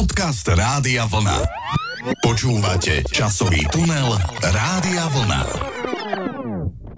Podcast Rádia Vlna. Počúvate časový tunel Rádia Vlna.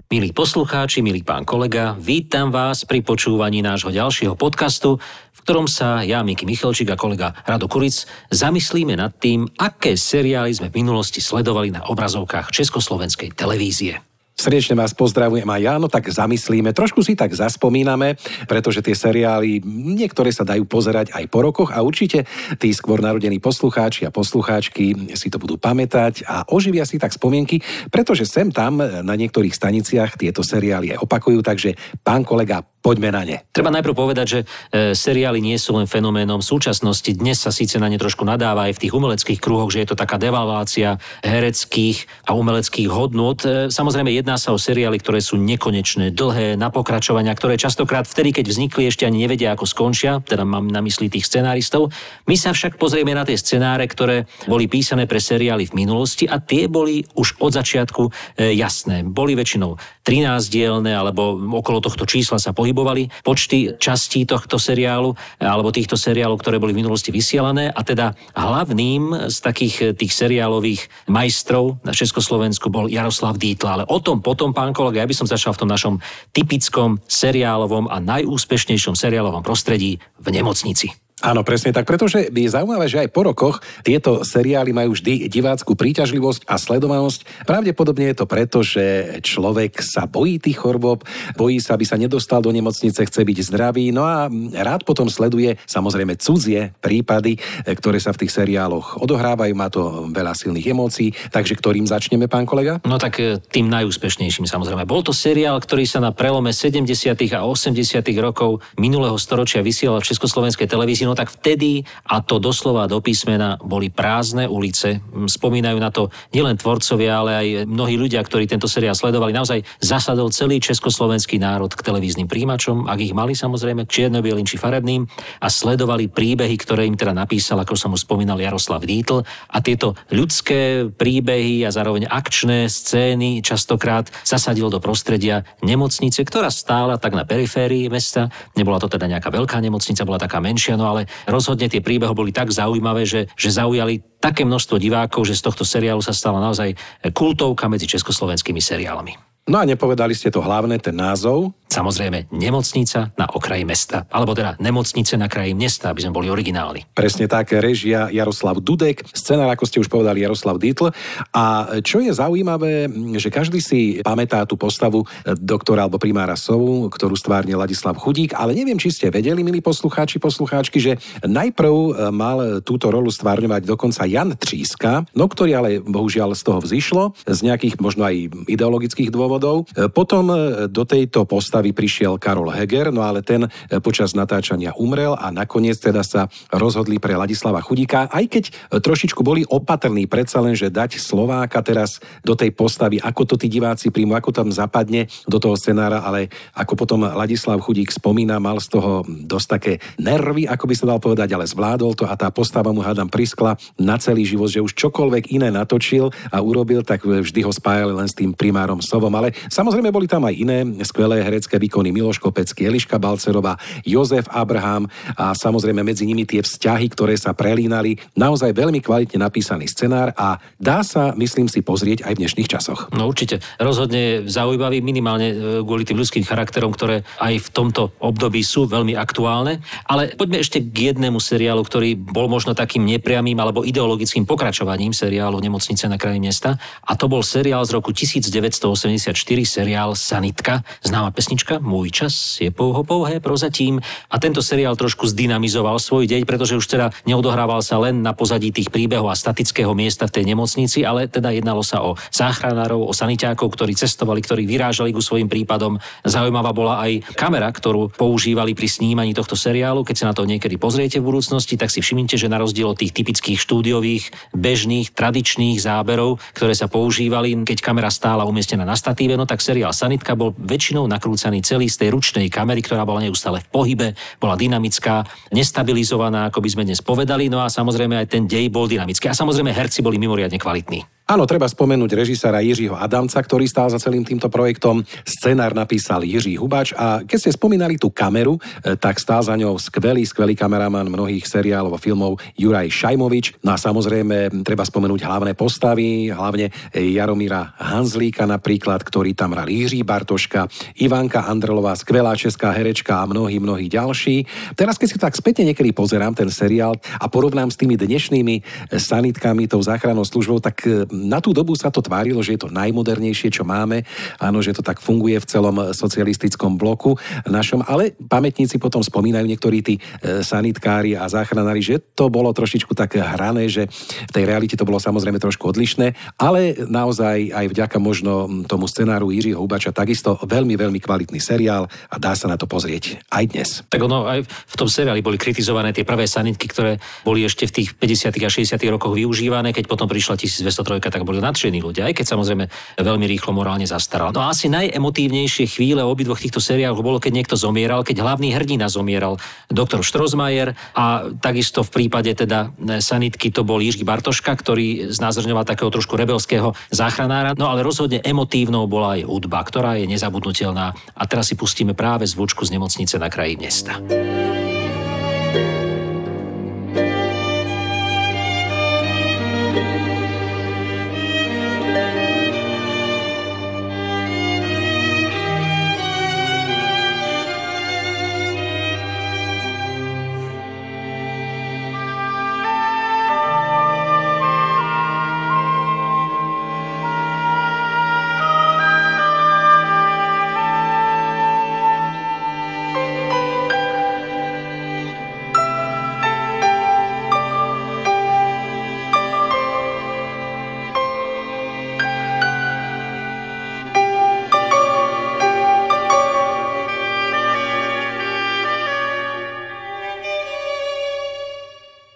Milí poslucháči, milý pán kolega, vítam vás pri počúvaní nášho ďalšieho podcastu, v ktorom sa ja, Miki Michalčík a kolega Rado Kuric zamyslíme nad tým, aké seriály sme v minulosti sledovali na obrazovkách Československej televízie. Srdečne vás pozdravujem aj ja, no tak zamyslíme, trošku si tak zaspomíname, pretože tie seriály, niektoré sa dajú pozerať aj po rokoch a určite tí skôr narodení poslucháči a poslucháčky si to budú pamätať a oživia si tak spomienky, pretože sem tam na niektorých staniciach tieto seriály aj opakujú, takže pán kolega, poďme na ne. Treba najprv povedať, že e, seriály nie sú len fenoménom súčasnosti. Dnes sa síce na ne trošku nadáva aj v tých umeleckých kruhoch, že je to taká devalvácia hereckých a umeleckých hodnot. E, samozrejme, jedná sa o seriály, ktoré sú nekonečné, dlhé, na pokračovania, ktoré častokrát vtedy, keď vznikli, ešte ani nevedia, ako skončia, teda mám na mysli tých scenáristov. My sa však pozrieme na tie scenáre, ktoré boli písané pre seriály v minulosti a tie boli už od začiatku e, jasné. Boli väčšinou 13 dielne alebo okolo tohto čísla sa pohybovali pohybovali počty častí tohto seriálu alebo týchto seriálov, ktoré boli v minulosti vysielané a teda hlavným z takých tých seriálových majstrov na Československu bol Jaroslav Dítla. Ale o tom potom, pán kolega, ja by som začal v tom našom typickom seriálovom a najúspešnejšom seriálovom prostredí v nemocnici. Áno, presne tak, pretože je zaujímavé, že aj po rokoch tieto seriály majú vždy divácku príťažlivosť a sledovanosť. Pravdepodobne je to preto, že človek sa bojí tých chorôb, bojí sa, aby sa nedostal do nemocnice, chce byť zdravý, no a rád potom sleduje samozrejme cudzie prípady, ktoré sa v tých seriáloch odohrávajú, má to veľa silných emócií, takže ktorým začneme, pán kolega? No tak e, tým najúspešnejším samozrejme. Bol to seriál, ktorý sa na prelome 70. a 80. rokov minulého storočia vysielal v Československej televízii. No tak vtedy, a to doslova do písmena, boli prázdne ulice. Spomínajú na to nielen tvorcovia, ale aj mnohí ľudia, ktorí tento seriál sledovali. Naozaj zasadol celý československý národ k televíznym príjimačom, ak ich mali samozrejme, čierno či farebným, a sledovali príbehy, ktoré im teda napísal, ako som už spomínal, Jaroslav Dítl. A tieto ľudské príbehy a zároveň akčné scény častokrát zasadil do prostredia nemocnice, ktorá stála tak na periférii mesta. Nebola to teda nejaká veľká nemocnica, bola taká menšia, no ale rozhodne tie príbehy boli tak zaujímavé, že, že zaujali také množstvo divákov, že z tohto seriálu sa stala naozaj kultovka medzi československými seriálami. No a nepovedali ste to hlavné, ten názov? Samozrejme, nemocnica na okraji mesta. Alebo teda nemocnice na kraji mesta, aby sme boli originálni. Presne tak, režia Jaroslav Dudek, scenár, ako ste už povedali, Jaroslav Dietl. A čo je zaujímavé, že každý si pamätá tú postavu doktora alebo primára Sovu, ktorú stvárne Ladislav Chudík, ale neviem, či ste vedeli, milí poslucháči, poslucháčky, že najprv e, mal túto rolu stvárňovať dokonca Jan Tříska, no ktorý ale bohužiaľ z toho vzýšlo, z nejakých možno aj ideologických dôvodov. E, potom e, do tejto postavy prišiel Karol Heger, no ale ten e, počas natáčania umrel a nakoniec teda sa rozhodli pre Ladislava Chudíka, aj keď trošičku boli opatrní, predsa len, že dať Slováka teraz do tej postavy, ako to tí diváci príjmu, ako tam zapadne do toho scenára, ale ako potom Ladislav Chudík spomína, mal z toho dosť také nervy, ako by sa dal povedať, ale zvládol to a tá postava mu hádam priskla na celý život, že už čokoľvek iné natočil a urobil, tak vždy ho spájali len s tým primárom Sovom. Samozrejme boli tam aj iné skvelé herecké výkony Miloš Kopecký, Eliška Balcerová, Jozef Abraham a samozrejme medzi nimi tie vzťahy, ktoré sa prelínali. Naozaj veľmi kvalitne napísaný scenár a dá sa, myslím si, pozrieť aj v dnešných časoch. No určite. Rozhodne zaujímavý minimálne e, kvôli tým ľudským charakterom, ktoré aj v tomto období sú veľmi aktuálne. Ale poďme ešte k jednému seriálu, ktorý bol možno takým nepriamým alebo ideologickým pokračovaním seriálu Nemocnice na kraji mesta. A to bol seriál z roku 1984, seriál Sanitka, známa pesnička Môj čas je pouho pouhé prozatím a tento seriál trošku zdynamizoval svoj deň, pretože už teda neodohrával sa len na pozadí tých príbehov a statického miesta v tej nemocnici, ale teda jednalo sa o záchranárov, o saniťákov, ktorí cestovali, ktorí vyrážali ku svojim prípadom. Zaujímavá bola aj kamera, ktorú používali pri snímaní tohto seriálu. Keď sa na to niekedy pozriete v budúcnosti, tak si všimnite, že na rozdiel od tých typických štúdiových, bežných, tradičných záberov, ktoré sa používali, keď kamera stála umiestnená na statíve, no tak seriál Sanitka bol väčšinou nakrúcaný celý z tej ručnej kamery, ktorá bola neustále v pohybe, bola dynamická, nestabilizovaná, ako by sme dnes povedali, no a samozrejme aj ten dej bol dynamický. A samozrejme herci boli mimoriadne kvalitní. Áno, treba spomenúť režisára Jiřího Adamca, ktorý stál za celým týmto projektom. Scenár napísal Jiří Hubač a keď ste spomínali tú kameru, e, tak stál za ňou skvelý, skvelý kameraman mnohých seriálov a filmov Juraj Šajmovič. No a samozrejme treba spomenúť hlavné postavy, hlavne Jaromíra Hanzlíka napríklad, ktorý tam hral Jiří Bartoška, Ivanka Andrelová, skvelá česká herečka a mnohí, mnohí ďalší. Teraz keď si tak spätne niekedy pozerám ten seriál a porovnám s tými dnešnými sanitkami, tou záchrannou službou, tak e, na tú dobu sa to tvárilo, že je to najmodernejšie, čo máme. Áno, že to tak funguje v celom socialistickom bloku našom, ale pamätníci potom spomínajú niektorí tí e, sanitkári a záchranári, že to bolo trošičku tak hrané, že v tej realite to bolo samozrejme trošku odlišné, ale naozaj aj vďaka možno tomu scenáru Jiřího Hubača takisto veľmi, veľmi kvalitný seriál a dá sa na to pozrieť aj dnes. Tak ono aj v tom seriáli boli kritizované tie prvé sanitky, ktoré boli ešte v tých 50. a 60. rokoch využívané, keď potom prišla 1203 tak boli nadšení ľudia, aj keď samozrejme veľmi rýchlo morálne zastaral. No a asi najemotívnejšie chvíle obidvoch týchto seriáloch bolo, keď niekto zomieral, keď hlavný hrdina zomieral, doktor Štrozmajer a takisto v prípade teda sanitky to bol Jiří Bartoška, ktorý znázorňoval takého trošku rebelského záchranára. No ale rozhodne emotívnou bola aj hudba, ktorá je nezabudnutelná. A teraz si pustíme práve zvučku z nemocnice na kraji mesta.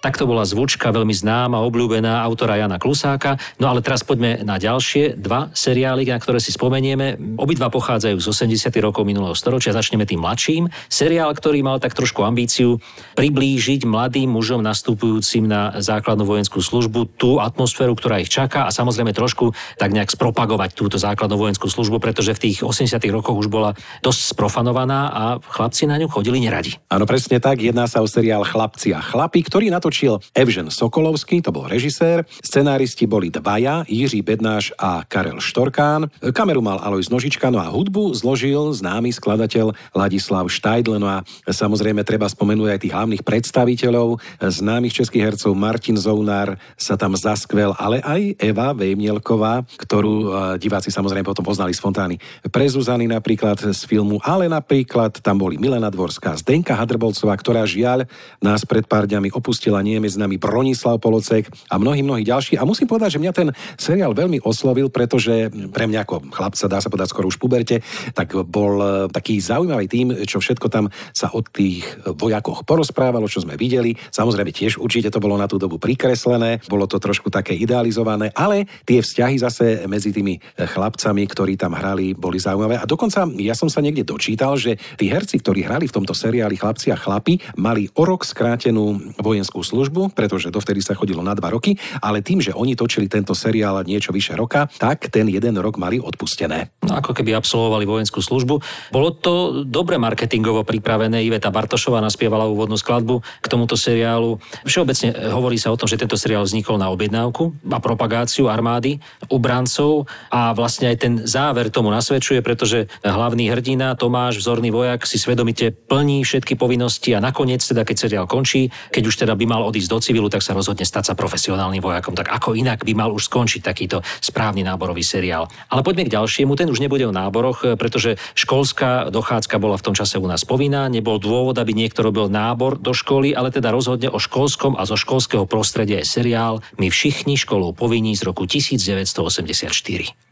Takto bola zvučka veľmi známa, obľúbená autora Jana Klusáka. No ale teraz poďme na ďalšie dva seriály, na ktoré si spomenieme. Obidva pochádzajú z 80. rokov minulého storočia. Začneme tým mladším. Seriál, ktorý mal tak trošku ambíciu priblížiť mladým mužom nastupujúcim na základnú vojenskú službu tú atmosféru, ktorá ich čaká a samozrejme trošku tak nejak spropagovať túto základnú vojenskú službu, pretože v tých 80. rokoch už bola dosť sprofanovaná a chlapci na ňu chodili neradi. Áno, presne tak. Jedná sa o seriál Chlapci a chlapi, ktorý natočil natočil Evžen Sokolovský, to bol režisér, scenáristi boli dvaja, Jiří Bednáš a Karel Štorkán, kameru mal Alois Nožička, no a hudbu zložil známy skladateľ Ladislav Štajdl, no a samozrejme treba spomenúť aj tých hlavných predstaviteľov, známych českých hercov Martin Zounár sa tam zaskvel, ale aj Eva Vejmielková, ktorú e, diváci samozrejme potom poznali z Fontány pre Zuzany napríklad z filmu, ale napríklad tam boli Milena Dvorská, Zdenka Hadrbolcová, ktorá žiaľ nás pred pár dňami opustila nie je medzi nami Bronislav Polocek a mnohí, mnohí ďalší. A musím povedať, že mňa ten seriál veľmi oslovil, pretože pre mňa ako chlapca, dá sa povedať skoro už puberte, tak bol e, taký zaujímavý tým, čo všetko tam sa od tých vojakoch porozprávalo, čo sme videli. Samozrejme tiež určite to bolo na tú dobu prikreslené, bolo to trošku také idealizované, ale tie vzťahy zase medzi tými chlapcami, ktorí tam hrali, boli zaujímavé. A dokonca ja som sa niekde dočítal, že tí herci, ktorí hrali v tomto seriáli Chlapci a chlapi, mali o rok skrátenú vojenskú službu službu, pretože dovtedy sa chodilo na dva roky, ale tým, že oni točili tento seriál niečo vyše roka, tak ten jeden rok mali odpustené. No, ako keby absolvovali vojenskú službu. Bolo to dobre marketingovo pripravené. Iveta Bartošová naspievala úvodnú skladbu k tomuto seriálu. Všeobecne hovorí sa o tom, že tento seriál vznikol na objednávku a propagáciu armády, ubrancov a vlastne aj ten záver tomu nasvedčuje, pretože hlavný hrdina Tomáš, vzorný vojak, si svedomite plní všetky povinnosti a nakoniec, teda keď seriál končí, keď už teda by mal odísť do civilu, tak sa rozhodne stať sa profesionálnym vojakom. Tak ako inak by mal už skončiť takýto správny náborový seriál. Ale poďme k ďalšiemu, ten už nebude o náboroch, pretože školská dochádzka bola v tom čase u nás povinná, nebol dôvod, aby niekto robil nábor do školy, ale teda rozhodne o školskom a zo školského prostredia je seriál My všichni školou povinní z roku 1984.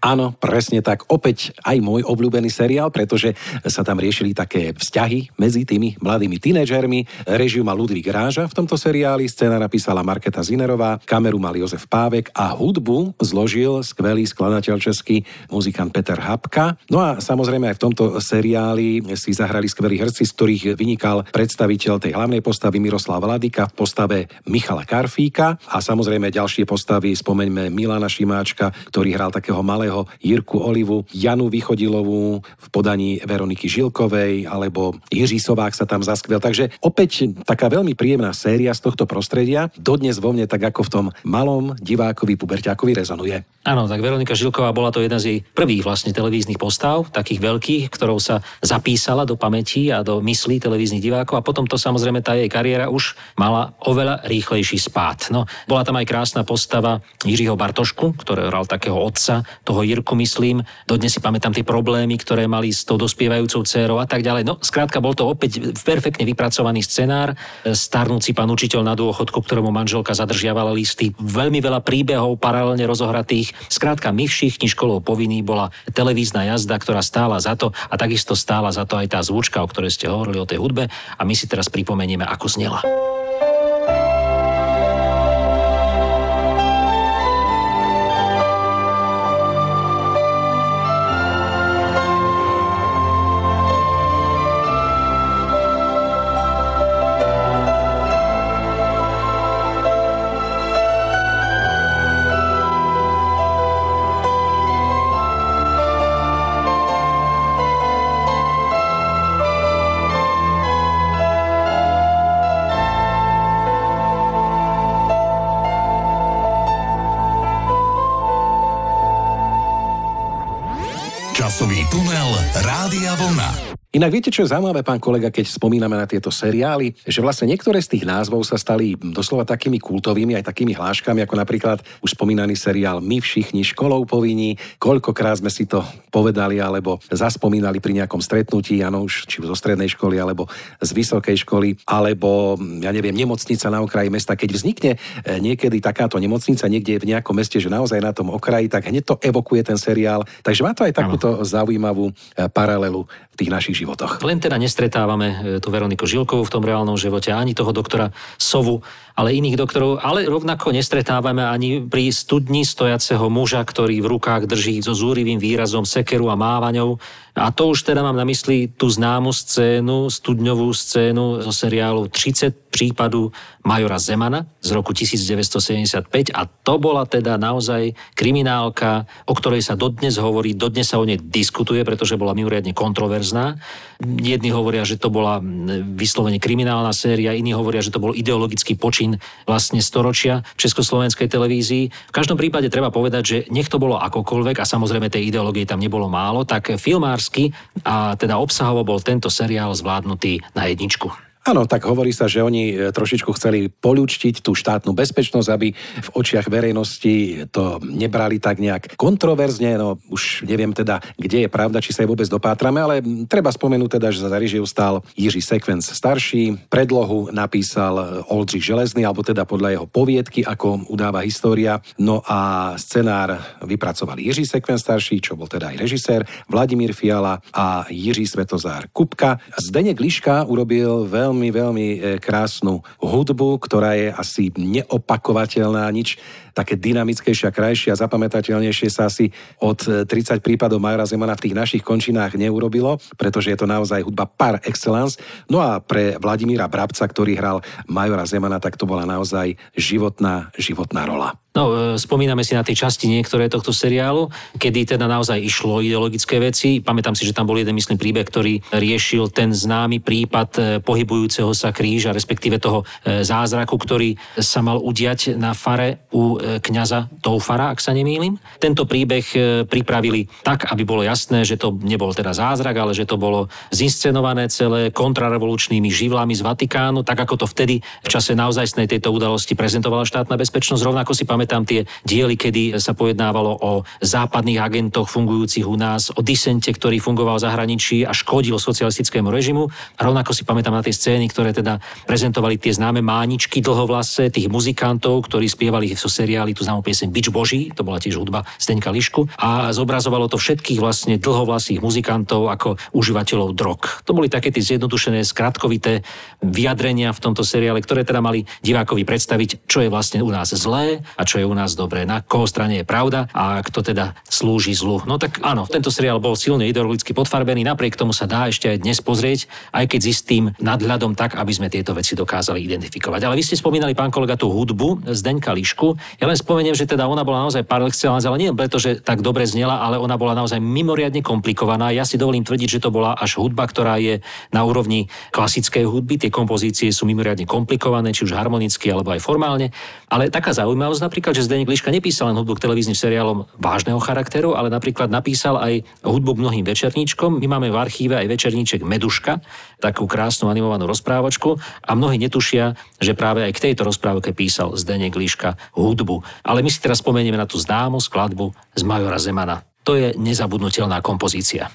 Áno, presne tak. Opäť aj môj obľúbený seriál, pretože sa tam riešili také vzťahy medzi tými mladými tínedžermi. Režiu má Ludvík Ráža v tomto seriáli seriáli. Scéna napísala Marketa Zinerová, kameru mal Jozef Pávek a hudbu zložil skvelý skladateľ český muzikant Peter Hapka. No a samozrejme aj v tomto seriáli si zahrali skvelí herci, z ktorých vynikal predstaviteľ tej hlavnej postavy Miroslav Vladika v postave Michala Karfíka a samozrejme ďalšie postavy, spomeňme Milana Šimáčka, ktorý hral takého malého Jirku Olivu, Janu Vychodilovú v podaní Veroniky Žilkovej alebo Jiří Sovák sa tam zaskvel. Takže opäť taká veľmi príjemná séria z tohto prostredia. Dodnes vo mne tak ako v tom malom divákovi puberťákovi rezonuje. Áno, tak Veronika Žilková bola to jedna z jej prvých vlastne televíznych postav, takých veľkých, ktorou sa zapísala do pamäti a do myslí televíznych divákov a potom to samozrejme tá jej kariéra už mala oveľa rýchlejší spát. No, bola tam aj krásna postava Jiřího Bartošku, ktorý hral takého otca, toho Jirku myslím. Dodnes si pamätám tie problémy, ktoré mali s tou dospievajúcou dcerou a tak ďalej. No, skrátka, bol to opäť perfektne vypracovaný scenár. Starnúci pán učiteľ na dôchodku, ktorému manželka zadržiavala listy. Veľmi veľa príbehov paralelne rozohratých Skrátka, my všichni školou povinní bola televízna jazda, ktorá stála za to a takisto stála za to aj tá zvučka, o ktorej ste hovorili o tej hudbe a my si teraz pripomenieme, ako znela. Inak viete, čo je zaujímavé, pán kolega, keď spomíname na tieto seriály, že vlastne niektoré z tých názvov sa stali doslova takými kultovými, aj takými hláškami, ako napríklad už spomínaný seriál My všichni školou povinní. Koľkokrát sme si to povedali alebo zaspomínali pri nejakom stretnutí, áno, už či zo strednej školy alebo z vysokej školy, alebo ja neviem, nemocnica na okraji mesta. Keď vznikne e, niekedy takáto nemocnica niekde v nejakom meste, že naozaj na tom okraji, tak hneď to evokuje ten seriál. Takže má to aj takúto zaujímavú e, paralelu v tých našich životoch. Len teda nestretávame e, tú Veroniku Žilkovú v tom reálnom živote, ani toho doktora Sovu, ale iných doktorov, ale rovnako nestretávame ani pri studni stojaceho muža, ktorý v rukách drží so zúrivým výrazom sekeru a mávaňou. A to už teda mám na mysli tú známu scénu, studňovú scénu zo seriálu 30 prípadu majora Zemana z roku 1975 a to bola teda naozaj kriminálka, o ktorej sa dodnes hovorí, dodnes sa o nej diskutuje, pretože bola mimoriadne kontroverzná. Jedni hovoria, že to bola vyslovene kriminálna séria, iní hovoria, že to bol ideologický počin vlastne storočia československej televízii. V každom prípade treba povedať, že nech to bolo akokoľvek a samozrejme tej ideológie tam nebolo málo, tak filmár hospodársky a teda obsahovo bol tento seriál zvládnutý na jedničku. Áno, tak hovorí sa, že oni e, trošičku chceli polúčtiť tú štátnu bezpečnosť, aby v očiach verejnosti to nebrali tak nejak kontroverzne. No už neviem teda, kde je pravda, či sa aj vôbec dopátrame, ale treba spomenúť teda, že za režiu stál Jiří Sekvenc starší. Predlohu napísal e, Oldřich Železný, alebo teda podľa jeho poviedky, ako udáva história. No a scenár vypracovali Jiří Sekvenc starší, čo bol teda aj režisér, Vladimír Fiala a Jiří Svetozár Kupka. Zdeněk Liška urobil veľmi veľmi, veľmi e, krásnu hudbu, ktorá je asi neopakovateľná, nič také dynamickejšie a krajšie a zapamätateľnejšie sa asi od 30 e, prípadov Majora Zemana v tých našich končinách neurobilo, pretože je to naozaj hudba par excellence. No a pre Vladimíra Brabca, ktorý hral Majora Zemana, tak to bola naozaj životná, životná rola. No, e, spomíname si na tie časti niektoré tohto seriálu, kedy teda naozaj išlo ideologické veci. Pamätám si, že tam bol jeden, myslím, príbeh, ktorý riešil ten známy prípad e, pohybujúceho sa kríža, respektíve toho zázraku, ktorý sa mal udiať na fare u kňaza Toufara, ak sa nemýlim. Tento príbeh pripravili tak, aby bolo jasné, že to nebol teda zázrak, ale že to bolo zinscenované celé kontrarevolučnými živlami z Vatikánu, tak ako to vtedy v čase naozajstnej tejto udalosti prezentovala štátna bezpečnosť. Rovnako si pamätám, tie diely, kedy sa pojednávalo o západných agentoch fungujúcich u nás, o disente, ktorý fungoval v zahraničí a škodil socialistickému režimu. A rovnako si pamätám na tie scény, ktoré teda prezentovali tie známe máničky dlhovlase, tých muzikantov, ktorí spievali v seriáli tú známu pieseň Bič Boží, to bola tiež hudba Zdeňka Lišku. A zobrazovalo to všetkých vlastne dlhovlasých muzikantov ako užívateľov drog. To boli také tie zjednodušené, skratkovité vyjadrenia v tomto seriále, ktoré teda mali divákovi predstaviť, čo je vlastne u nás zlé a čo je u nás dobré, na koho strane je pravda a kto teda slúži zlu. No tak áno, tento seriál bol silne ideologicky podfarbený, napriek tomu sa dá ešte aj dnes pozrieť, aj keď s istým nadhľadom tak, aby sme tieto veci dokázali identifikovať. Ale vy ste spomínali, pán kolega, tú hudbu Zdeňka Lišku. Ja len spomeniem, že teda ona bola naozaj par ale nie preto, že tak dobre znela, ale ona bola naozaj mimoriadne komplikovaná. Ja si dovolím tvrdiť, že to bola až hudba, ktorá je na úrovni klasickej hudby. Tie kompozície sú mimoriadne komplikované, či už harmonicky alebo aj formálne. Ale taká zaujímavosť napríklad, že Zdeněk Liška nepísal len hudbu k televíznym seriálom vážneho charakteru, ale napríklad napísal aj hudbu k mnohým večerníčkom. My máme v archíve aj večerníček Meduška, takú krásnu animovanú rozprávačku a mnohí netušia, že práve aj k tejto rozprávke písal Zdeněk Liška hudbu. Ale my si teraz spomenieme na tú známu skladbu z Majora Zemana. To je nezabudnutelná kompozícia.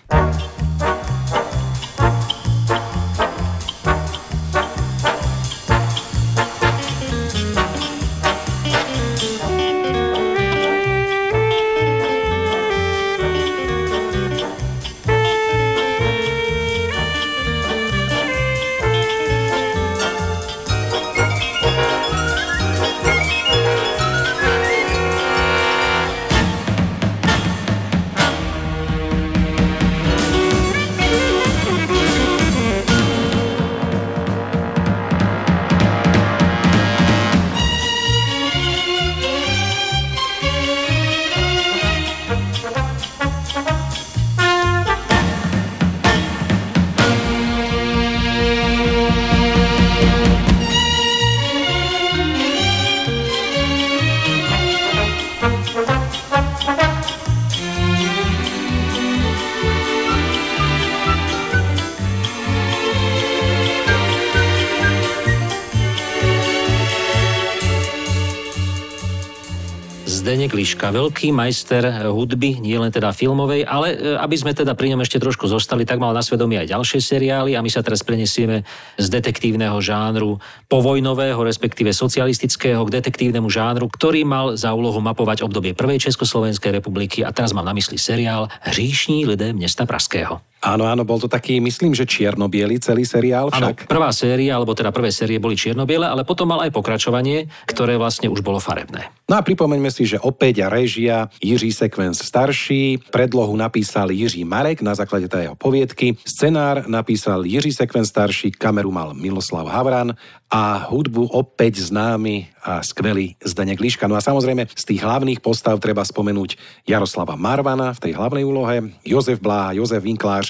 Zdeněk Liška, veľký majster hudby, nie len teda filmovej, ale e, aby sme teda pri ňom ešte trošku zostali, tak mal na svedomí aj ďalšie seriály a my sa teraz prenesieme z detektívneho žánru povojnového, respektíve socialistického k detektívnemu žánru, ktorý mal za úlohu mapovať obdobie prvej Československej republiky a teraz mám na mysli seriál Hříšní lidé mesta Praského. Áno, áno, bol to taký, myslím, že čierno celý seriál však. Áno, prvá séria, alebo teda prvé série boli čierno ale potom mal aj pokračovanie, ktoré vlastne už bolo farebné. No a pripomeňme si, že opäť a režia Jiří Sekvenc starší, predlohu napísal Jiří Marek na základe tej jeho poviedky, scenár napísal Jiří Sekvenc starší, kameru mal Miloslav Havran a hudbu opäť známy a skvelý Zdenek Liška. No a samozrejme z tých hlavných postav treba spomenúť Jaroslava Marvana v tej hlavnej úlohe, Jozef Blá, Jozef Vinkláš,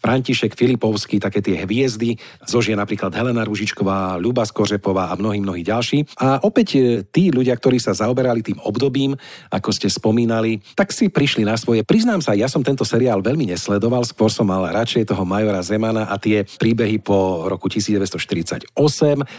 František Filipovský, také tie hviezdy, zožie napríklad Helena Ružičková, Ľuba Skořepová a mnohí, mnohí ďalší. A opäť e, tí ľudia, ktorí sa zaoberali tým obdobím, ako ste spomínali, tak si prišli na svoje. Priznám sa, ja som tento seriál veľmi nesledoval, skôr som mal radšej toho Majora Zemana a tie príbehy po roku 1948.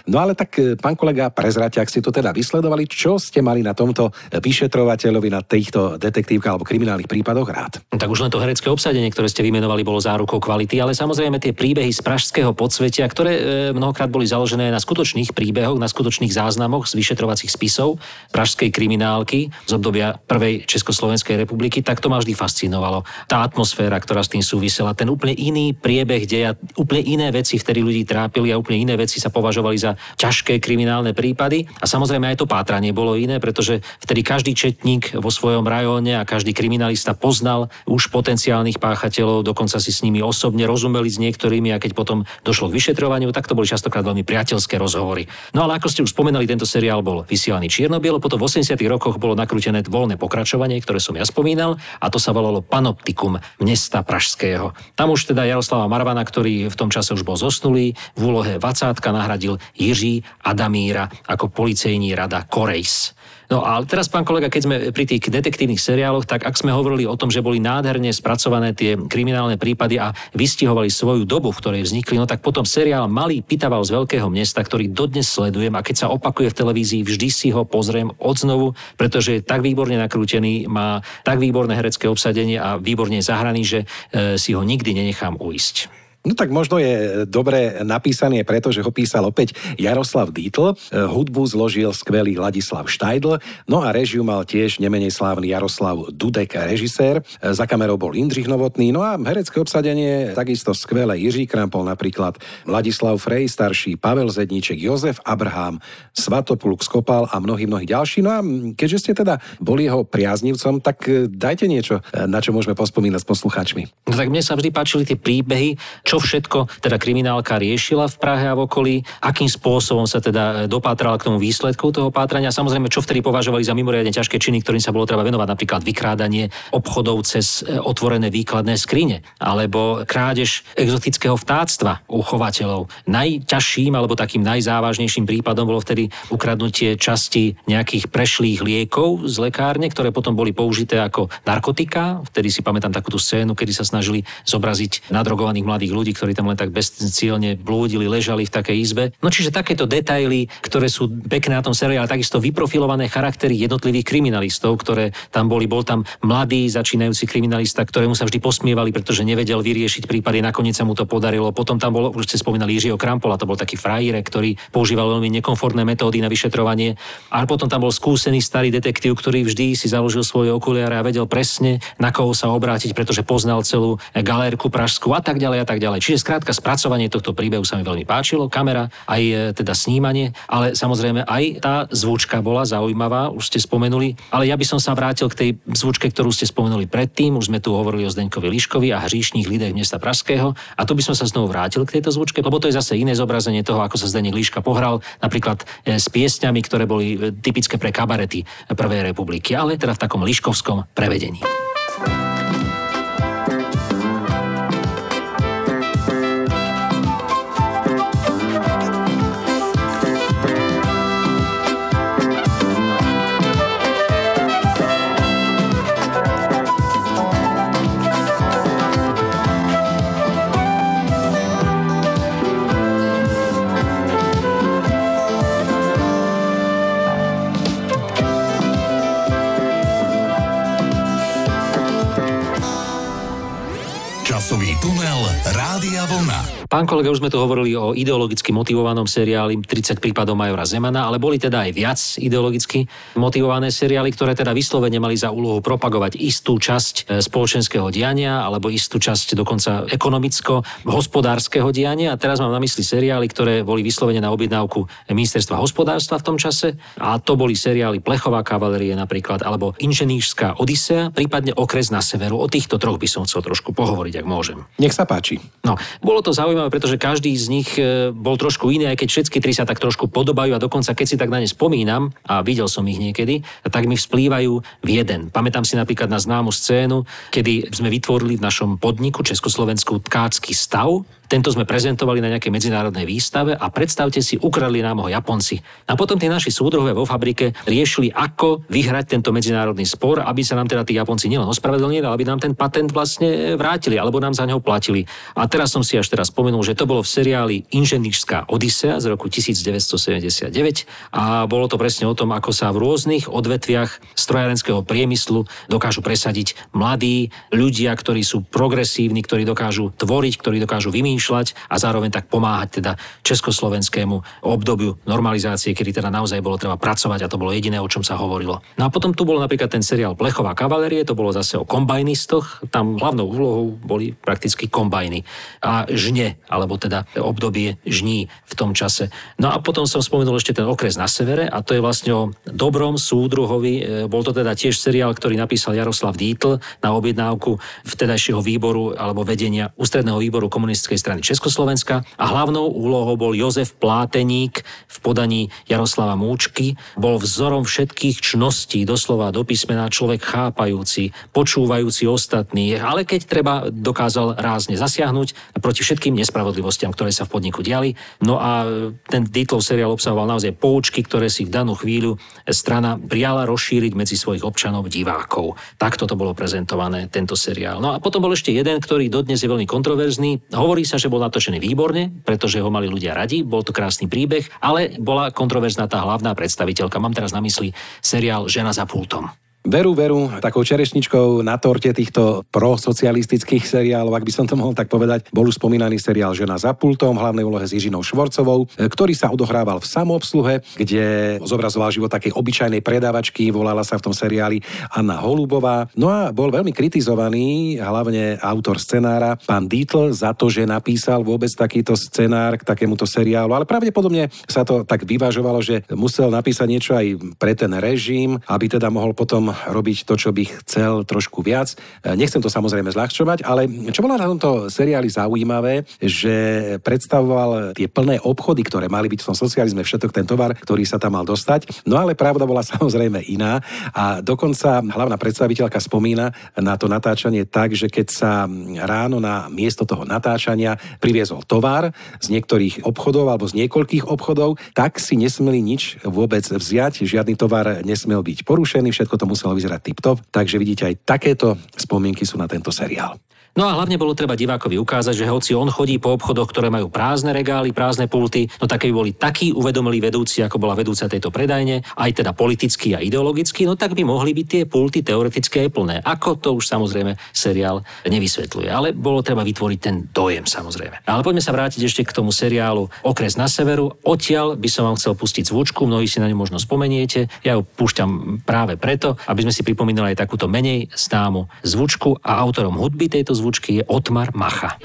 No ale tak, e, pán kolega, prezrate, ak ste to teda vysledovali, čo ste mali na tomto vyšetrovateľovi, na týchto detektívkach alebo kriminálnych prípadoch rád? Tak už len to herecké obsadenie, ktoré ste vymenovali, bolo zárukou kvality, ale samozrejme tie príbehy z pražského podsvetia, ktoré e, mnohokrát boli založené na skutočných príbehoch, na skutočných záznamoch z vyšetrovacích spisov pražskej kriminálky z obdobia prvej Československej republiky, tak to ma vždy fascinovalo. Tá atmosféra, ktorá s tým súvisela, ten úplne iný priebeh deja, úplne iné veci vtedy ľudí trápili a úplne iné veci sa považovali za ťažké kriminálne prípady. A samozrejme aj to pátranie bolo iné, pretože vtedy každý četník vo svojom rajóne a každý kriminalista poznal už potenciálnych páchateľov, dokonca si s nimi os osobne rozumeli s niektorými a keď potom došlo k vyšetrovaniu, tak to boli častokrát veľmi priateľské rozhovory. No ale ako ste už spomenali, tento seriál bol vysielaný čierno potom v 80. rokoch bolo nakrútené voľné pokračovanie, ktoré som ja spomínal a to sa volalo Panoptikum mesta Pražského. Tam už teda Jaroslava Marvana, ktorý v tom čase už bol zosnulý, v úlohe Vacátka nahradil Jiří Adamíra ako policejní rada Korejs. No a teraz, pán kolega, keď sme pri tých detektívnych seriáloch, tak ak sme hovorili o tom, že boli nádherne spracované tie kriminálne prípady a vystihovali svoju dobu, v ktorej vznikli, no tak potom seriál Malý pitaval z veľkého mesta, ktorý dodnes sledujem a keď sa opakuje v televízii, vždy si ho pozriem odznovu, pretože je tak výborne nakrútený, má tak výborné herecké obsadenie a výborne zahraný, že e, si ho nikdy nenechám uísť. No tak možno je dobre napísaný, pretože ho písal opäť Jaroslav Dietl, hudbu zložil skvelý Ladislav Štajdl, no a režiu mal tiež nemenej slávny Jaroslav Dudek, režisér. Za kamerou bol Indřich Novotný, no a herecké obsadenie takisto skvelé Jiří Krampol napríklad, Ladislav Frej, starší Pavel Zedníček, Jozef Abraham, Svatopulk Skopal a mnohí, mnohí ďalší. No a keďže ste teda boli jeho priaznivcom, tak dajte niečo, na čo môžeme pospomínať s poslucháčmi. No tak mne sa vždy páčili tie príbehy, čo všetko teda kriminálka riešila v Prahe a v okolí, akým spôsobom sa teda dopátrala k tomu výsledku toho pátrania. Samozrejme, čo vtedy považovali za mimoriadne ťažké činy, ktorým sa bolo treba venovať, napríklad vykrádanie obchodov cez e, otvorené výkladné skrine, alebo krádež exotického vtáctva u chovateľov. Najťažším alebo takým najzávažnejším prípadom bolo vtedy ukradnutie časti nejakých prešlých liekov z lekárne, ktoré potom boli použité ako narkotika. Vtedy si pamätám takú tú scénu, kedy sa snažili zobraziť nadrogovaných mladých ľudí ľudí, ktorí tam len tak bezcielne blúdili, ležali v takej izbe. No čiže takéto detaily, ktoré sú pekné na tom seriále, takisto vyprofilované charaktery jednotlivých kriminalistov, ktoré tam boli. Bol tam mladý začínajúci kriminalista, ktorému sa vždy posmievali, pretože nevedel vyriešiť prípady, nakoniec sa mu to podarilo. Potom tam bol, už ste spomínali Jiřího Krampola, to bol taký frajíre, ktorý používal veľmi nekomfortné metódy na vyšetrovanie. A potom tam bol skúsený starý detektív, ktorý vždy si založil svoje okuliare a vedel presne, na koho sa obrátiť, pretože poznal celú galérku pražskú a tak ďalej a tak ďalej ďalej. Čiže skrátka spracovanie tohto príbehu sa mi veľmi páčilo, kamera, aj e, teda snímanie, ale samozrejme aj tá zvučka bola zaujímavá, už ste spomenuli, ale ja by som sa vrátil k tej zvučke, ktorú ste spomenuli predtým, už sme tu hovorili o Zdeňkovi Liškovi a hříšných lidech mesta Pražského a tu by som sa znovu vrátil k tejto zvučke, lebo to je zase iné zobrazenie toho, ako sa Zdeněk Liška pohral, napríklad e, s piesňami, ktoré boli e, typické pre kabarety Prvej republiky, ale teda v takom liškovskom prevedení. Pán kolega, už sme tu hovorili o ideologicky motivovanom seriáli 30 prípadov Majora Zemana, ale boli teda aj viac ideologicky motivované seriály, ktoré teda vyslovene mali za úlohu propagovať istú časť e, spoločenského diania alebo istú časť dokonca ekonomicko-hospodárskeho diania. A teraz mám na mysli seriály, ktoré boli vyslovene na objednávku ministerstva hospodárstva v tom čase. A to boli seriály Plechová kavalerie napríklad, alebo Inženýrská Odisea, prípadne Okres na severu. O týchto troch by som chcel trošku pohovoriť, ak môžem. Nech sa páči. No, bolo to zaujímavé zaujímavé, pretože každý z nich e, bol trošku iný, aj keď všetky tri sa tak trošku podobajú a dokonca keď si tak na ne spomínam, a videl som ich niekedy, tak mi vzplývajú v jeden. Pamätám si napríklad na známu scénu, kedy sme vytvorili v našom podniku Československu tkácky stav, tento sme prezentovali na nejakej medzinárodnej výstave a predstavte si, ukradli nám ho Japonci. A potom tí naši súdruhovia vo fabrike riešili, ako vyhrať tento medzinárodný spor, aby sa nám teda tí Japonci nielen ospravedlnili, ale aby nám ten patent vlastne vrátili, alebo nám za neho platili. A teraz som si až teraz spomenul, že to bolo v seriáli Inženýrská Odisea z roku 1979 a bolo to presne o tom, ako sa v rôznych odvetviach strojárenského priemyslu dokážu presadiť mladí ľudia, ktorí sú progresívni, ktorí dokážu tvoriť, ktorí dokážu vymýšľať rozmýšľať a zároveň tak pomáhať teda československému obdobiu normalizácie, kedy teda naozaj bolo treba pracovať a to bolo jediné, o čom sa hovorilo. No a potom tu bol napríklad ten seriál Plechová kavalerie, to bolo zase o kombajnistoch, tam hlavnou úlohou boli prakticky kombajny a žne, alebo teda obdobie žní v tom čase. No a potom som spomenul ešte ten okres na severe a to je vlastne o dobrom súdruhovi, e, bol to teda tiež seriál, ktorý napísal Jaroslav Dietl na objednávku vtedajšieho výboru alebo vedenia ústredného výboru komunistickej strany strany Československa a hlavnou úlohou bol Jozef Pláteník v podaní Jaroslava Múčky. Bol vzorom všetkých čností, doslova do písmena človek chápajúci, počúvajúci ostatní, ale keď treba, dokázal rázne zasiahnuť proti všetkým nespravodlivostiam, ktoré sa v podniku diali. No a ten Dietlov seriál obsahoval naozaj poučky, ktoré si v danú chvíľu strana prijala rozšíriť medzi svojich občanov, divákov. Takto to bolo prezentované, tento seriál. No a potom bol ešte jeden, ktorý dodnes je veľmi kontroverzný. Hovorí sa, že bol natočený výborne, pretože ho mali ľudia radi, bol to krásny príbeh, ale bola kontroverzná tá hlavná predstaviteľka. Mám teraz na mysli seriál Žena za pultom. Veru, veru, takou čerešničkou na torte týchto prosocialistických seriálov, ak by som to mohol tak povedať, bol už spomínaný seriál Žena za pultom, hlavnej úlohe s Jižinou Švorcovou, e, ktorý sa odohrával v samoobsluhe, kde zobrazoval život takej obyčajnej predávačky, volala sa v tom seriáli Anna Holubová. No a bol veľmi kritizovaný, hlavne autor scenára, pán Dietl, za to, že napísal vôbec takýto scenár k takémuto seriálu, ale pravdepodobne sa to tak vyvažovalo, že musel napísať niečo aj pre ten režim, aby teda mohol potom robiť to, čo by chcel trošku viac. E, nechcem to samozrejme zľahčovať, ale čo bolo na tomto seriáli zaujímavé, že predstavoval tie plné obchody, ktoré mali byť v tom socializme, všetok ten tovar, ktorý sa tam mal dostať. No ale pravda bola samozrejme iná a dokonca hlavná predstaviteľka spomína na to natáčanie tak, že keď sa ráno na miesto toho natáčania priviezol tovar z niektorých obchodov alebo z niekoľkých obchodov, tak si nesmeli nič vôbec vziať, žiadny tovar nesmel byť porušený, všetko to muselo muselo vyzerať tip-top, takže vidíte aj takéto spomienky sú na tento seriál. No a hlavne bolo treba divákovi ukázať, že hoci on chodí po obchodoch, ktoré majú prázdne regály, prázdne pulty, no také by boli takí uvedomili vedúci, ako bola vedúca tejto predajne, aj teda politicky a ideologicky, no tak by mohli byť tie pulty teoreticky plné. Ako to už samozrejme seriál nevysvetľuje. Ale bolo treba vytvoriť ten dojem samozrejme. Ale poďme sa vrátiť ešte k tomu seriálu Okres na severu. Odtiaľ by som vám chcel pustiť zvučku, mnohí si na ňu možno spomeniete. Ja ju púšťam práve preto, aby sme si pripomínali aj takúto menej známu zvučku a autorom hudby tejto zvučky je Otmar Macha.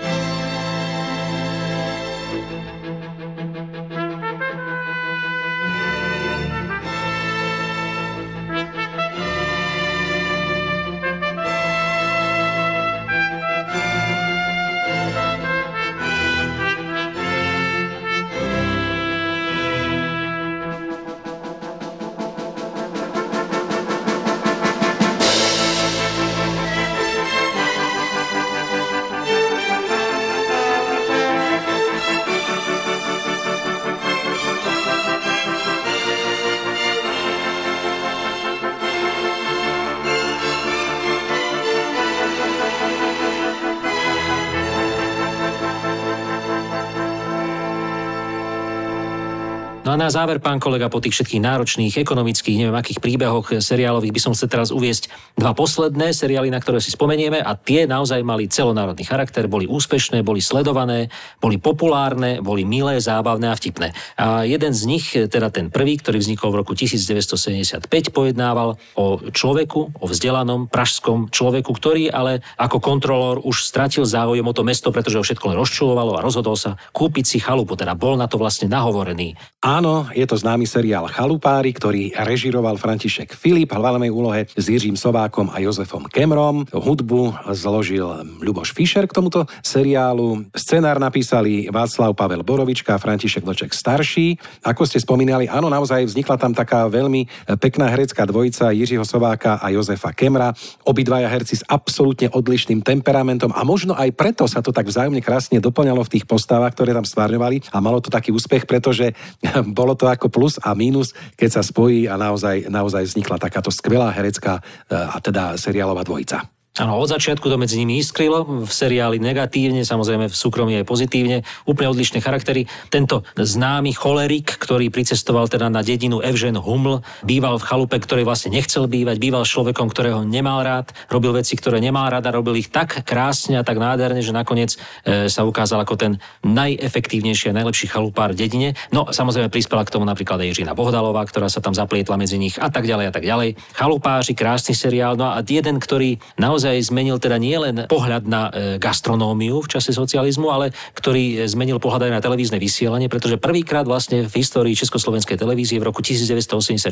A na záver, pán kolega, po tých všetkých náročných, ekonomických, neviem akých príbehoch seriálových by som chcel teraz uviesť dva posledné seriály, na ktoré si spomenieme a tie naozaj mali celonárodný charakter, boli úspešné, boli sledované, boli populárne, boli milé, zábavné a vtipné. A jeden z nich, teda ten prvý, ktorý vznikol v roku 1975, pojednával o človeku, o vzdelanom pražskom človeku, ktorý ale ako kontrolór už stratil záujem o to mesto, pretože ho všetko len rozčulovalo a rozhodol sa kúpiť si chalupu, teda bol na to vlastne nahovorený. Áno, je to známy seriál Chalupári, ktorý režiroval František Filip v hlavnej úlohe s Jiřím Sovákom a Jozefom Kemrom. Hudbu zložil Ľuboš Fischer k tomuto seriálu. Scenár napísali Václav Pavel Borovička a František Vlček starší. Ako ste spomínali, áno, naozaj vznikla tam taká veľmi pekná herecká dvojica Jiřího Sováka a Jozefa Kemra. Obidvaja herci s absolútne odlišným temperamentom a možno aj preto sa to tak vzájomne krásne doplňalo v tých postavách, ktoré tam stvárňovali a malo to taký úspech, pretože bolo to ako plus a mínus, keď sa spojí a naozaj, naozaj vznikla takáto skvelá herecká e, teda seriálová dvojica. Áno, od začiatku to medzi nimi iskrilo, v seriáli negatívne, samozrejme v súkromí aj pozitívne, úplne odlišné charaktery. Tento známy cholerik, ktorý pricestoval teda na dedinu Evžen Huml, býval v chalupe, ktorý vlastne nechcel bývať, býval človekom, ktorého nemal rád, robil veci, ktoré nemal rád a robil ich tak krásne a tak nádherne, že nakoniec e, sa ukázal ako ten najefektívnejší a najlepší chalupár v dedine. No samozrejme prispela k tomu napríklad aj Žina Bohdalová, ktorá sa tam zaplietla medzi nich a tak ďalej a tak ďalej. Chalupáři, krásny seriál, no a jeden, ktorý naozaj naozaj zmenil teda nielen pohľad na e, gastronómiu v čase socializmu, ale ktorý zmenil pohľad aj na televízne vysielanie, pretože prvýkrát vlastne v histórii Československej televízie v roku 1984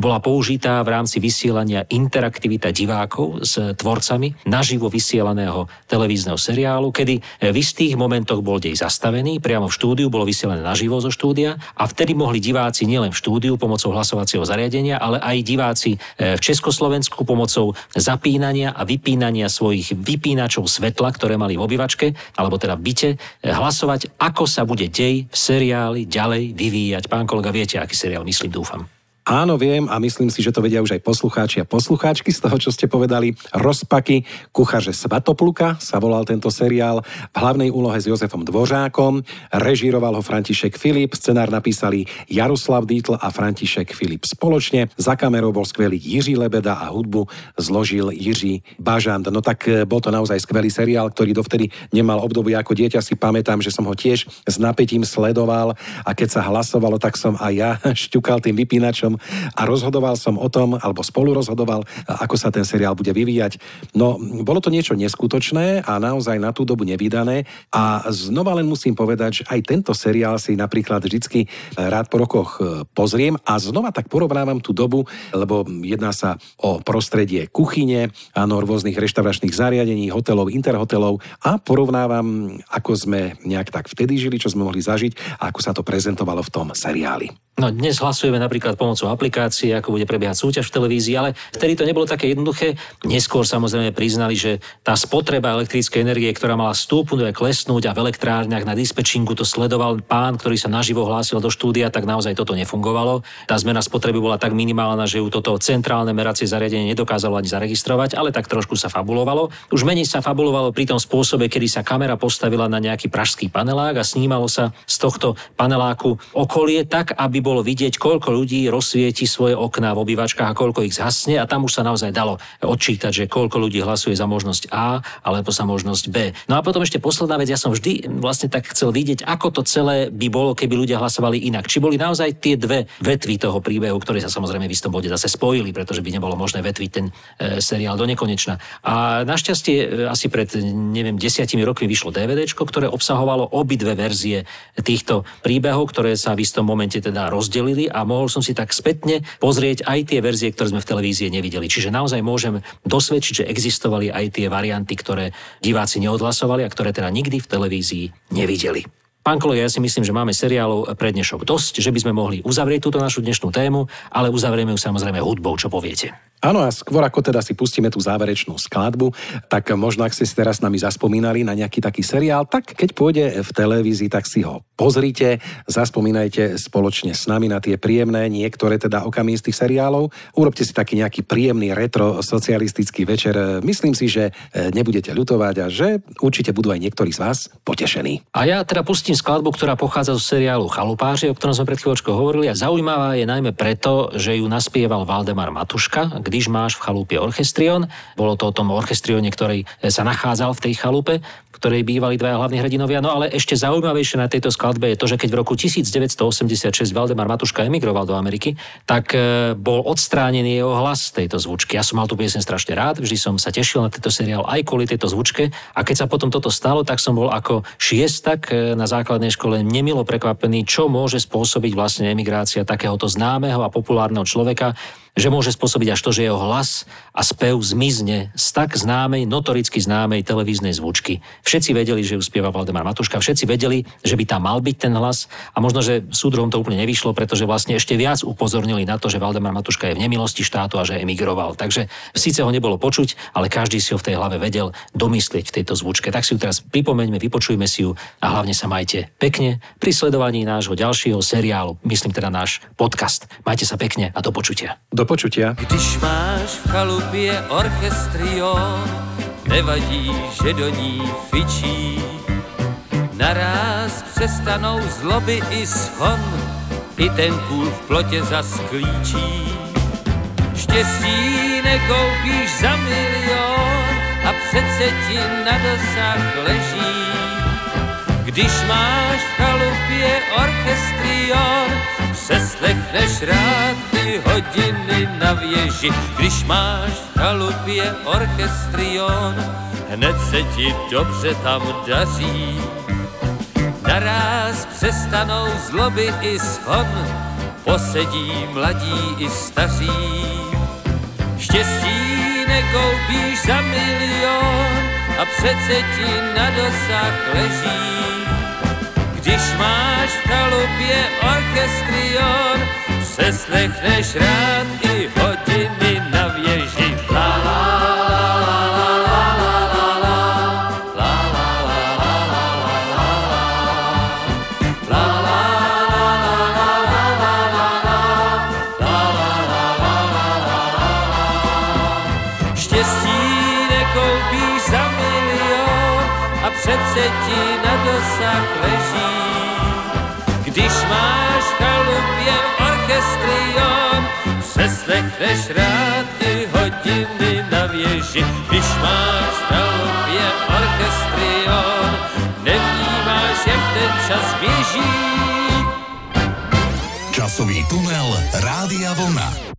bola použitá v rámci vysielania interaktivita divákov s tvorcami naživo vysielaného televízneho seriálu, kedy v istých momentoch bol dej zastavený, priamo v štúdiu bolo vysielané naživo zo štúdia a vtedy mohli diváci nielen v štúdiu pomocou hlasovacieho zariadenia, ale aj diváci e, v Československu pomocou zapínania a vypínania svojich vypínačov svetla, ktoré mali v obývačke, alebo teda v byte, e, hlasovať, ako sa bude dej v seriáli ďalej vyvíjať. Pán kolega, viete, aký seriál myslím, dúfam. Áno, viem a myslím si, že to vedia už aj poslucháči a poslucháčky z toho, čo ste povedali. Rozpaky, kuchaře Svatopluka sa volal tento seriál v hlavnej úlohe s Jozefom Dvořákom. Režíroval ho František Filip, scenár napísali Jaroslav Dítl a František Filip spoločne. Za kamerou bol skvelý Jiří Lebeda a hudbu zložil Jiří Bažant. No tak e, bol to naozaj skvelý seriál, ktorý dovtedy nemal obdobie ako dieťa. Si pamätám, že som ho tiež s napätím sledoval a keď sa hlasovalo, tak som aj ja šťukal tým vypínačom seriálom a rozhodoval som o tom, alebo spolu rozhodoval, ako sa ten seriál bude vyvíjať. No, bolo to niečo neskutočné a naozaj na tú dobu nevydané a znova len musím povedať, že aj tento seriál si napríklad vždycky rád po rokoch e, pozriem a znova tak porovnávam tú dobu, lebo jedná sa o prostredie kuchyne, áno, rôznych reštauračných zariadení, hotelov, interhotelov a porovnávam, ako sme nejak tak vtedy žili, čo sme mohli zažiť a ako sa to prezentovalo v tom seriáli. No dnes hlasujeme napríklad pomocou aplikácie, ako bude prebiehať súťaž v televízii, ale vtedy to nebolo také jednoduché. Neskôr samozrejme priznali, že tá spotreba elektrickej energie, ktorá mala stúpnuť a klesnúť a v elektrárniach na dispečingu to sledoval pán, ktorý sa naživo hlásil do štúdia, tak naozaj toto nefungovalo. Tá zmena spotreby bola tak minimálna, že ju toto centrálne meracie zariadenie nedokázalo ani zaregistrovať, ale tak trošku sa fabulovalo. Už menej sa fabulovalo pri tom spôsobe, kedy sa kamera postavila na nejaký pražský panelák a snímalo sa z tohto paneláku okolie tak, aby bolo vidieť, koľko ľudí rozsvieti svoje okná v obývačkách a koľko ich zhasne a tam už sa naozaj dalo odčítať, že koľko ľudí hlasuje za možnosť A alebo za možnosť B. No a potom ešte posledná vec, ja som vždy vlastne tak chcel vidieť, ako to celé by bolo, keby ľudia hlasovali inak. Či boli naozaj tie dve vetvy toho príbehu, ktoré sa samozrejme v istom bode zase spojili, pretože by nebolo možné vetviť ten e, seriál do nekonečna. A našťastie e, asi pred, neviem, desiatimi rokmi vyšlo DVD, ktoré obsahovalo obidve verzie týchto príbehov, ktoré sa v istom momente teda rozdelili a mohol som si tak spätne pozrieť aj tie verzie, ktoré sme v televízii nevideli. Čiže naozaj môžem dosvedčiť, že existovali aj tie varianty, ktoré diváci neodhlasovali a ktoré teda nikdy v televízii nevideli. Pán kolega, ja si myslím, že máme seriálov pre dnešok dosť, že by sme mohli uzavrieť túto našu dnešnú tému, ale uzavrieme ju samozrejme hudbou, čo poviete. Áno, a skôr ako teda si pustíme tú záverečnú skladbu, tak možno ak ste si teraz s nami zaspomínali na nejaký taký seriál, tak keď pôjde v televízii, tak si ho pozrite, zaspomínajte spoločne s nami na tie príjemné niektoré teda okamihy z tých seriálov. Urobte si taký nejaký príjemný retro socialistický večer. Myslím si, že e, nebudete ľutovať a že určite budú aj niektorí z vás potešení. A ja teda pustím skladbu, ktorá pochádza zo seriálu Chalupáři, o ktorom sme pred chvíľočkou hovorili a zaujímavá je najmä preto, že ju naspieval Valdemar Matuška, když máš v chalúpe orchestrion. Bolo to o tom orchestrione, ktorý sa nachádzal v tej chalupe, ktorej bývali dvaja hlavní hrdinovia. No ale ešte zaujímavejšie na tejto skladbe je to, že keď v roku 1986 Valdemar Matuška emigroval do Ameriky, tak e, bol odstránený jeho hlas tejto zvučky. Ja som mal tú piesen strašne rád, vždy som sa tešil na tento seriál aj kvôli tejto zvučke a keď sa potom toto stalo, tak som bol ako šiestak e, na základnej škole nemilo prekvapený, čo môže spôsobiť vlastne emigrácia takéhoto známeho a populárneho človeka, že môže spôsobiť až to, že jeho hlas a spev zmizne z tak známej, notoricky známej televíznej zvučky. Všetci vedeli, že ju spieva Valdemar Matuška, všetci vedeli, že by tam mal byť ten hlas a možno, že súdrom to úplne nevyšlo, pretože vlastne ešte viac upozornili na to, že Valdemar Matuška je v nemilosti štátu a že emigroval. Takže síce ho nebolo počuť, ale každý si ho v tej hlave vedel domyslieť v tejto zvučke. Tak si ju teraz pripomeňme, vypočujme si ju a hlavne sa majte pekne pri sledovaní nášho ďalšieho seriálu, myslím teda náš podcast. Majte sa pekne a do počutia. Do počutia. Když máš v chalupě orchestrion, nevadí, že do ní fičí. Naráz přestanou zloby i schon, i ten kůl v plotě zasklíčí. Štěstí nekoupíš za milion a přece ti na dosah leží. Když máš v chalupě orchestrion, přeslechneš rád ty hodiny na věži, když máš v chalupě orchestrion, hned se ti dobře tam daří. Naráz přestanou zloby i shon, posedí mladí i staří. Štěstí nekoupíš za milion a přece ti na dosah leží. Když máš v chalupě orchestrion, přeslechneš rád i hodiny na věži. La, la, přece ti na dosah leží. Přeslechneš rád hodiny na věži. Když máš v chalupě orchestrion, nevnímáš, jak ten čas běží. Časový tunel Rádia Vlna.